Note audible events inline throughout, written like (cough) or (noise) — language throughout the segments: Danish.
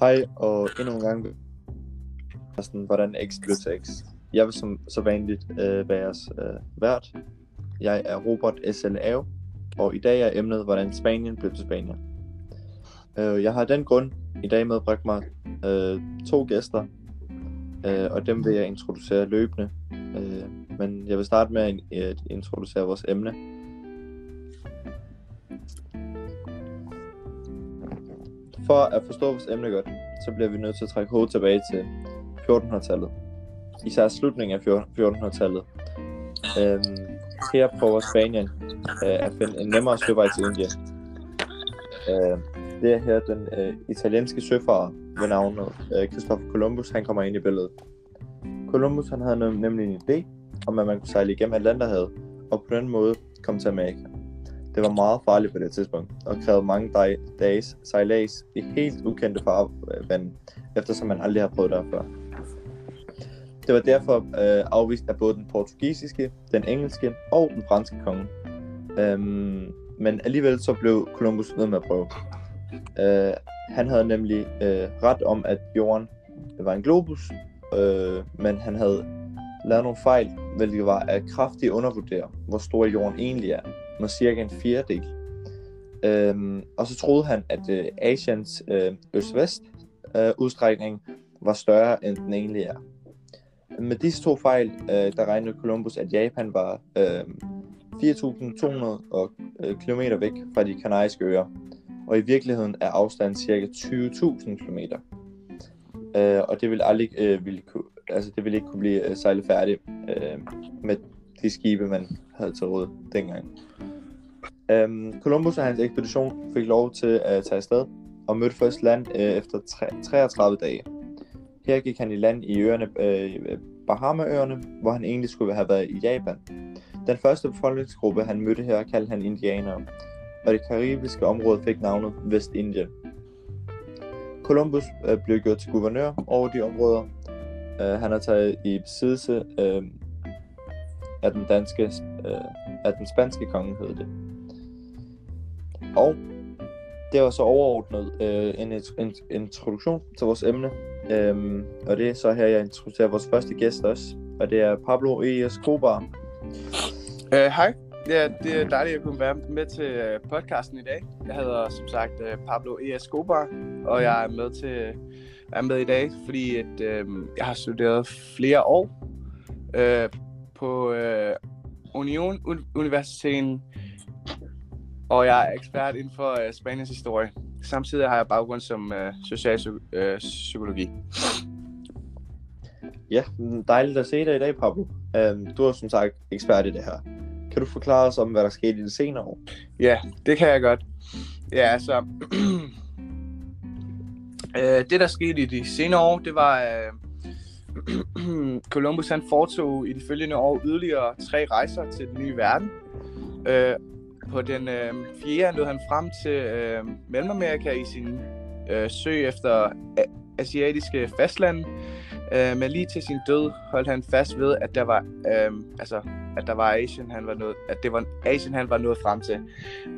Hej, og endnu en gang sådan, hvordan X blev til X. Jeg vil som så vanligt øh, være jeres øh, vært. Jeg er Robert SLAO, og i dag er emnet, hvordan Spanien blev til Spanien. Øh, jeg har den grund i dag medbragt mig øh, to gæster, øh, og dem vil jeg introducere løbende. Øh, men jeg vil starte med at, at introducere vores emne. For at forstå vores emne godt, så bliver vi nødt til at trække hovedet tilbage til 1400-tallet. Især slutningen af 1400-tallet. Øhm, her prøver Spanien øh, at finde en nemmere søvej til Indien. Øh, det er her den øh, italienske søfarer ved navnet øh, Christopher Columbus, han kommer ind i billedet. Columbus han havde nemlig en idé om, at man kunne sejle igennem Atlanterhavet, og på den måde komme til Amerika. Det var meget farligt på det tidspunkt, og krævede mange dag, dages sejlads i helt ukendte farvand, eftersom man aldrig har prøvet det før. Det var derfor øh, afvist af både den portugisiske, den engelske og den franske konge. Øhm, men alligevel så blev Columbus nødt med at prøve. Øh, han havde nemlig øh, ret om, at jorden var en globus, øh, men han havde lavet nogle fejl, hvilket var at kraftigt undervurdere, hvor stor jorden egentlig er med cirka en fjerdedel. Øhm, og så troede han, at øh, Asiens øh, øst-vest øh, udstrækning var større, end den egentlig er. Med disse to fejl, øh, der regnede Columbus, at Japan var øh, 4.200 øh, km væk fra de kanariske øer, og i virkeligheden er afstanden cirka 20.000 km. Øh, og det vil aldrig øh, ville kunne, altså det ville ikke kunne blive øh, sejlet færdigt øh, med de skibe, man havde til råd dengang. Um, Columbus og hans ekspedition fik lov til at tage afsted og mødte først land øh, efter 33 dage. Her gik han i land i øerne øh, Bahamaøerne, hvor han egentlig skulle have været i Japan. Den første befolkningsgruppe, han mødte her, kaldte han indianere, og det karibiske område fik navnet Vestindien. Columbus øh, blev gjort til guvernør over de områder. Øh, han har taget i besiddelse øh, af den danske, øh, af den spanske konge, hed det. Og det var så overordnet øh, en, en introduktion til vores emne. Øhm, og det er så her, jeg introducerer vores første gæst også. Og det er Pablo E. Escobar. Uh, hej. Ja, det er dejligt at kunne være med til øh, podcasten i dag. Jeg hedder som sagt øh, Pablo E. Escobar, og jeg er med til er med i dag, fordi at, øh, jeg har studeret flere år øh, på øh, Union Universiteten og jeg er ekspert inden for uh, Spaniens historie. Samtidig har jeg baggrund som uh, social uh, psykologi. Ja, dejligt at se dig i dag, Pablo. Um, du er som sagt ekspert i det her. Kan du forklare os om, hvad der skete i de senere år? Ja, det kan jeg godt. Ja, altså... uh, (clears throat) det, der skete i de senere år, det var... Uh, (clears throat) Columbus han foretog i de følgende år yderligere tre rejser til den nye verden. Øh, på den øh, fjerde nåede han frem til øh, Mellemamerika i sin øh, søg efter asiatiske fastland. Øh, men lige til sin død holdt han fast ved, at der var, øh, altså, at der var Asien, han var nået, at det var Asien, han var nået frem til,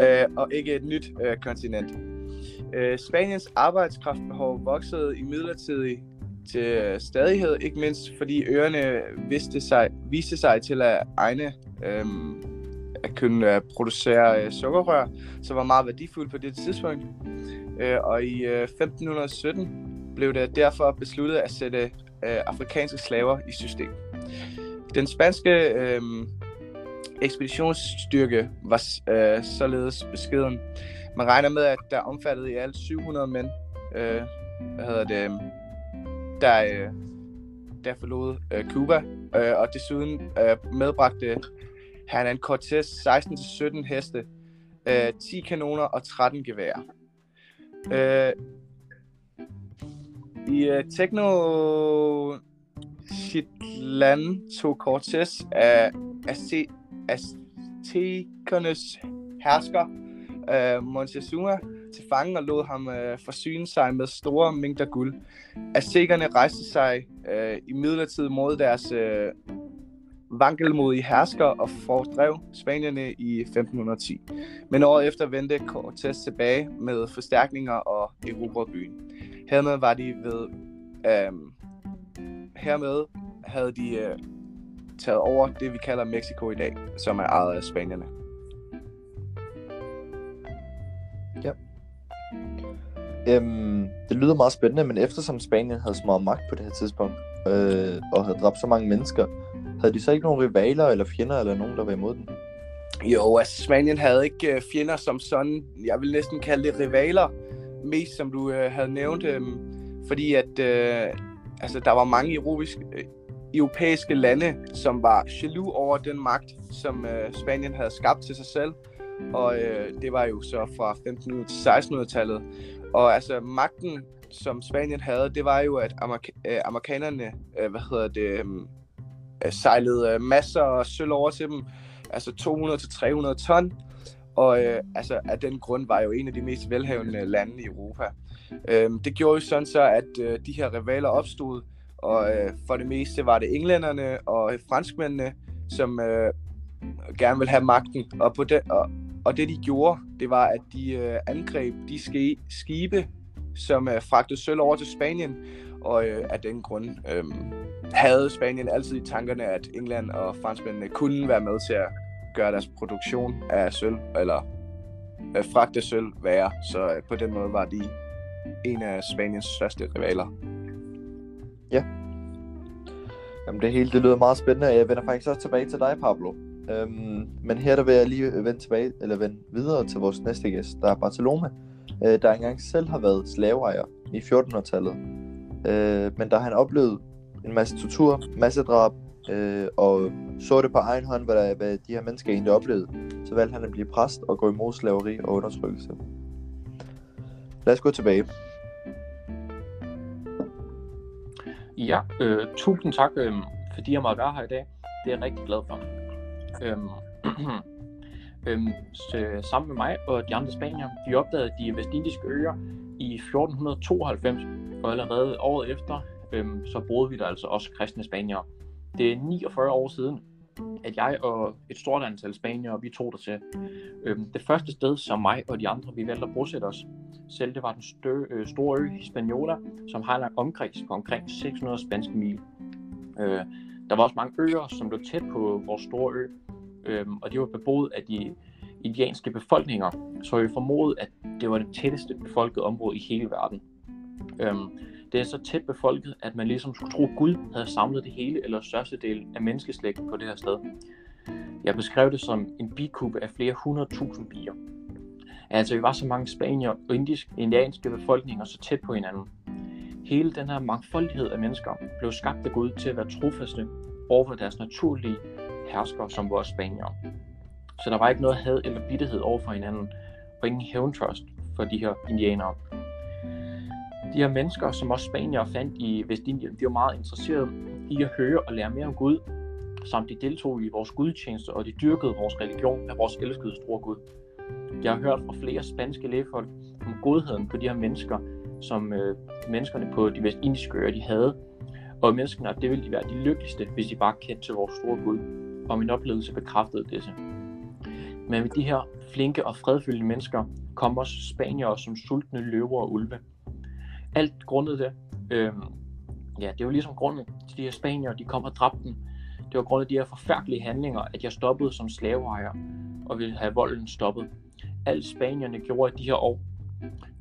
øh, og ikke et nyt øh, kontinent. Øh, Spaniens arbejdskraftbehov voksede i midlertidig til øh, stadighed, ikke mindst fordi øerne viste sig, viste sig til at egne øhm, at kunne øh, producere øh, sukkerrør, som var meget værdifuldt på det tidspunkt. Øh, og i øh, 1517 blev det derfor besluttet at sætte øh, afrikanske slaver i system. Den spanske øh, ekspeditionsstyrke var øh, således beskeden. Man regner med, at der omfattede i alt 700 mænd, øh, hvad hedder det, der, øh, der forlod uh, Cuba, øh, og desuden øh, medbragte han Cortés Cortez 16-17 heste, øh, 10 kanoner og 13 geværer. Øh, I øh, Tekno Chitlan tog Cortés af Aztekernes hersker øh, Montezuma til fange og lod ham øh, forsyne sig med store mængder guld. Aztekerne rejste sig øh, i midlertid mod deres øh, vankelmodige hersker og fordrev spanierne i 1510. Men året efter vendte Cortés tilbage med forstærkninger og erobrede byen. Hermed var de ved Øh, hermed havde de øh, taget over det, vi kalder Mexico i dag, som er ejet af spanierne. Øhm, det lyder meget spændende, men eftersom Spanien havde så meget magt på det her tidspunkt, øh, og havde dræbt så mange mennesker, havde de så ikke nogen rivaler eller fjender eller nogen, der var imod dem? Jo, altså Spanien havde ikke øh, fjender som sådan. Jeg vil næsten kalde det rivaler, mest som du øh, havde nævnt, øh, fordi at øh, altså, der var mange europæiske, øh, europæiske lande, som var jaloux over den magt, som øh, Spanien havde skabt til sig selv. Og øh, det var jo så fra 1500 til 1600-tallet. Og altså magten, som Spanien havde, det var jo, at amerik- øh, amerikanerne, øh, hvad hedder det, øh, øh, sejlede øh, masser af sølv over til dem, altså 200-300 ton. Og øh, altså af den grund var jo en af de mest velhavende lande i Europa. Øh, det gjorde jo sådan så, at øh, de her rivaler opstod, og øh, for det meste var det englænderne og franskmændene, som øh, gerne vil have magten. Og, på det, og, og det de gjorde, det var, at de øh, angreb de ske, skibe, som øh, fragtede sølv over til Spanien. Og øh, af den grund øh, havde Spanien altid i tankerne, at England og franskmændene kunne være med til at gøre deres produktion af sølv, eller øh, fragte sølv værre. Så øh, på den måde var de en af Spaniens største rivaler. Ja. Jamen det hele, det lyder meget spændende, jeg vender faktisk også tilbage til dig, Pablo. Øhm, men her der vil jeg lige vende tilbage, eller vende videre til vores næste gæst, der er Bartolome, øh, der engang selv har været slaveejer i 1400-tallet. Øh, men da han oplevede en masse tortur, masse drab, øh, og så det på egen hånd, hvad, der, hvad de her mennesker egentlig oplevede, så valgte han at blive præst og gå imod slaveri og undertrykkelse. Lad os gå tilbage. Ja, øh, tusind tak, øh, fordi jeg måtte være her i dag. Det er jeg rigtig glad for. Øhm, (clears throat) øhm, så, øh, sammen med mig og de andre spanier, vi opdagede de vestindiske øer i 1492, og allerede året efter, øhm, så boede vi der altså også kristne spaniere. Det er 49 år siden, at jeg og et stort antal spaniere, vi tog der til. Øhm, det første sted, som mig og de andre, vi valgte at bosætte os, selv det var den stø, øh, store ø Hispaniola, som har en omkreds på omkring 600 spanske mil. Øh, der var også mange øer, som lå tæt på vores store ø, øhm, og de var beboet af de indianske befolkninger, så vi formodede, at det var det tætteste befolkede område i hele verden. Øhm, det er så tæt befolket, at man ligesom skulle tro, at Gud havde samlet det hele eller størstedelen af menneskeslægten på det her sted. Jeg beskrev det som en bikube af flere hundredtusind bier. Altså, vi var så mange spanier og indisk, indianske befolkninger så tæt på hinanden. Hele den her mangfoldighed af mennesker blev skabt af Gud til at være trofaste over for deres naturlige herskere, som vores spanier. Så der var ikke noget had eller bitterhed over for hinanden, og ingen hævntrust for de her indianere. De her mennesker, som også spanier fandt i Vestindien, de var meget interesserede i at høre og lære mere om Gud, samt de deltog i vores gudtjeneste, og de dyrkede vores religion af vores elskede store Gud. Jeg har hørt fra flere spanske lægefolk om godheden på de her mennesker, som øh, menneskerne på de vestindiske øer de havde, og menneskene, det ville de være de lykkeligste, hvis de bare kendte til vores store Gud, og min oplevelse bekræftede disse. Men med de her flinke og fredfyldte mennesker kom også spanier som sultne løver og ulve. Alt grundet det, øh, ja, det var ligesom grunden til de her spanier, de kom og dræbte dem. Det var grundet de her forfærdelige handlinger, at jeg stoppede som slaveejer og ville have volden stoppet. Alt spanierne gjorde i de her år,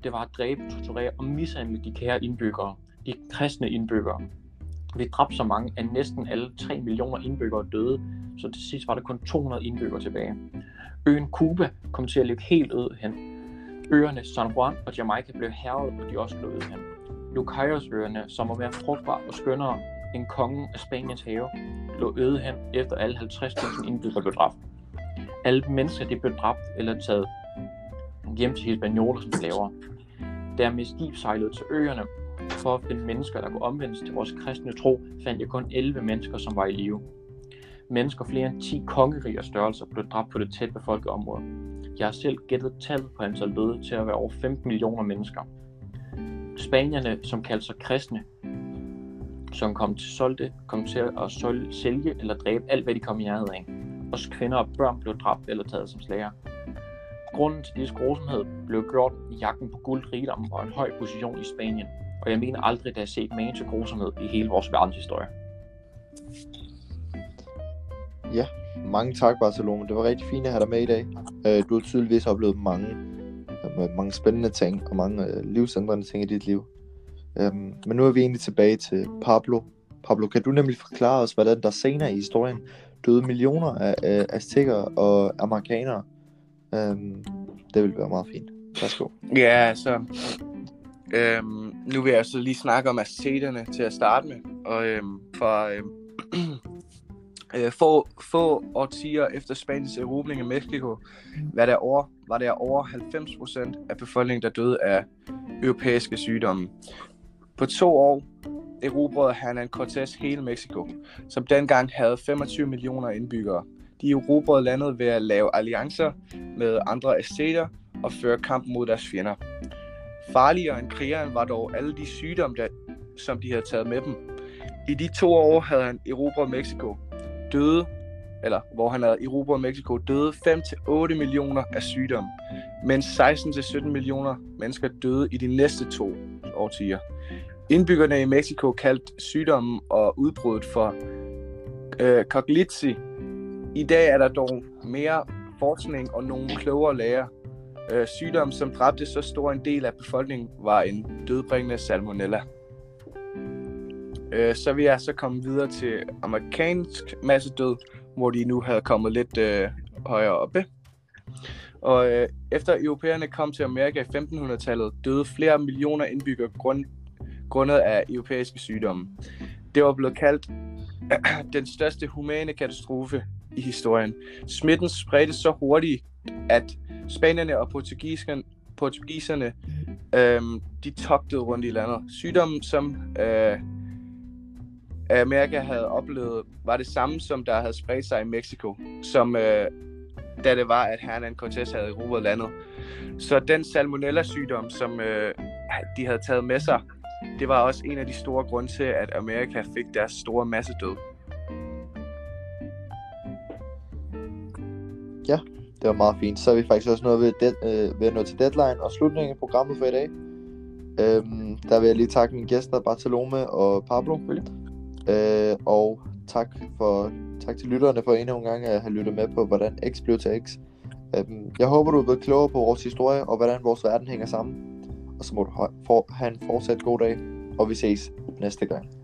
det var at dræbe, torturere og mishandle de kære indbyggere, de kristne indbyggere. Vi dræbte så mange, at næsten alle 3 millioner indbyggere døde, så til sidst var der kun 200 indbyggere tilbage. Øen Cuba kom til at ligge helt øde hen. Øerne San Juan og Jamaica blev herret, og de også blev øde hen. Lucayos-øerne, som var mere frugtbare og skønnere end kongen af Spaniens have, lå øde hen efter alle 50.000 indbyggere blev dræbt. Alle mennesker de blev dræbt eller taget hjem til Hispaniola som slaver. Dermed skib sejlede til øerne for at finde mennesker, der kunne omvendes til vores kristne tro, fandt jeg kun 11 mennesker, som var i live. Mennesker flere end 10 kongeriger størrelser blev dræbt på det tæt befolkede område. Jeg har selv gættet tallet på antal døde til at være over 15 millioner mennesker. Spanierne, som kaldte sig kristne, som kom til, solgte, kom til at solge, sælge eller dræbe alt, hvad de kom i nærheden af. Også kvinder og børn blev dræbt eller taget som slager. Grunden til disse grusomhed blev gjort i jagten på guld, rigdom og en høj position i Spanien, og jeg mener aldrig, at jeg har set mange til grusomhed i hele vores verdenshistorie. Ja, mange tak Barcelona. Det var rigtig fint at have dig med i dag. Øh, du har tydeligvis oplevet mange, øh, mange spændende ting og mange øh, livsændrende ting i dit liv. Øhm, men nu er vi egentlig tilbage til Pablo. Pablo, kan du nemlig forklare os, hvordan der senere i historien døde millioner af, af azteker og amerikanere? Øhm, det vil være meget fint. Værsgo. Ja, altså... Øhm, nu vil jeg så lige snakke om azteterne til at starte med. Og øhm, for øhm, (clears throat) øh, få, få årtier efter Spaniens erobring af Mexico, var der over, var der over 90% af befolkningen, der døde af europæiske sygdomme. På to år erobrede Hernan Cortés hele Mexico, som dengang havde 25 millioner indbyggere. De erobrede landet ved at lave alliancer med andre æsteter og føre kamp mod deres fjender. Farligere end krigeren var dog alle de sygdomme, der, som de havde taget med dem. I de to år havde han erobret Mexico, døde, eller hvor han havde erobret Mexico, døde 5-8 millioner af sygdomme, mens 16-17 millioner mennesker døde i de næste to årtier. Indbyggerne i Mexico kaldte sygdommen og udbruddet for øh, coglitzi. I dag er der dog mere forskning og nogle klogere læger. Øh, sygdom, som dræbte så stor en del af befolkningen, var en dødbringende salmonella. Øh, så vil jeg så komme videre til amerikansk massedød, hvor de nu havde kommet lidt øh, højere oppe. Og øh, efter europæerne kom til Amerika i 1500-tallet, døde flere millioner indbyggere grund, grundet af europæiske sygdomme. Det var blevet kaldt (clears throat) den største humane katastrofe i historien. Smitten spredte så hurtigt, at spanierne og portugiserne, portugiserne øhm, de togtede rundt i landet. Sygdommen, som øh, Amerika havde oplevet, var det samme, som der havde spredt sig i Mexico, som øh, da det var, at Hernan Cortés havde erobret landet. Så den salmonella-sygdom, som øh, de havde taget med sig, det var også en af de store grunde til, at Amerika fik deres store massedød. Ja, det var meget fint. Så er vi faktisk også nået ved, det, øh, ved at nå til deadline og slutningen af programmet for i dag. Øhm, der vil jeg lige takke mine gæster, Bartolome og Pablo. Øh, og tak, for, tak til lytterne for endnu en gang at have lyttet med på, hvordan X blev til X. Øhm, jeg håber, du er blevet klogere på vores historie og hvordan vores verden hænger sammen. Og så må du have en fortsat god dag, og vi ses næste gang.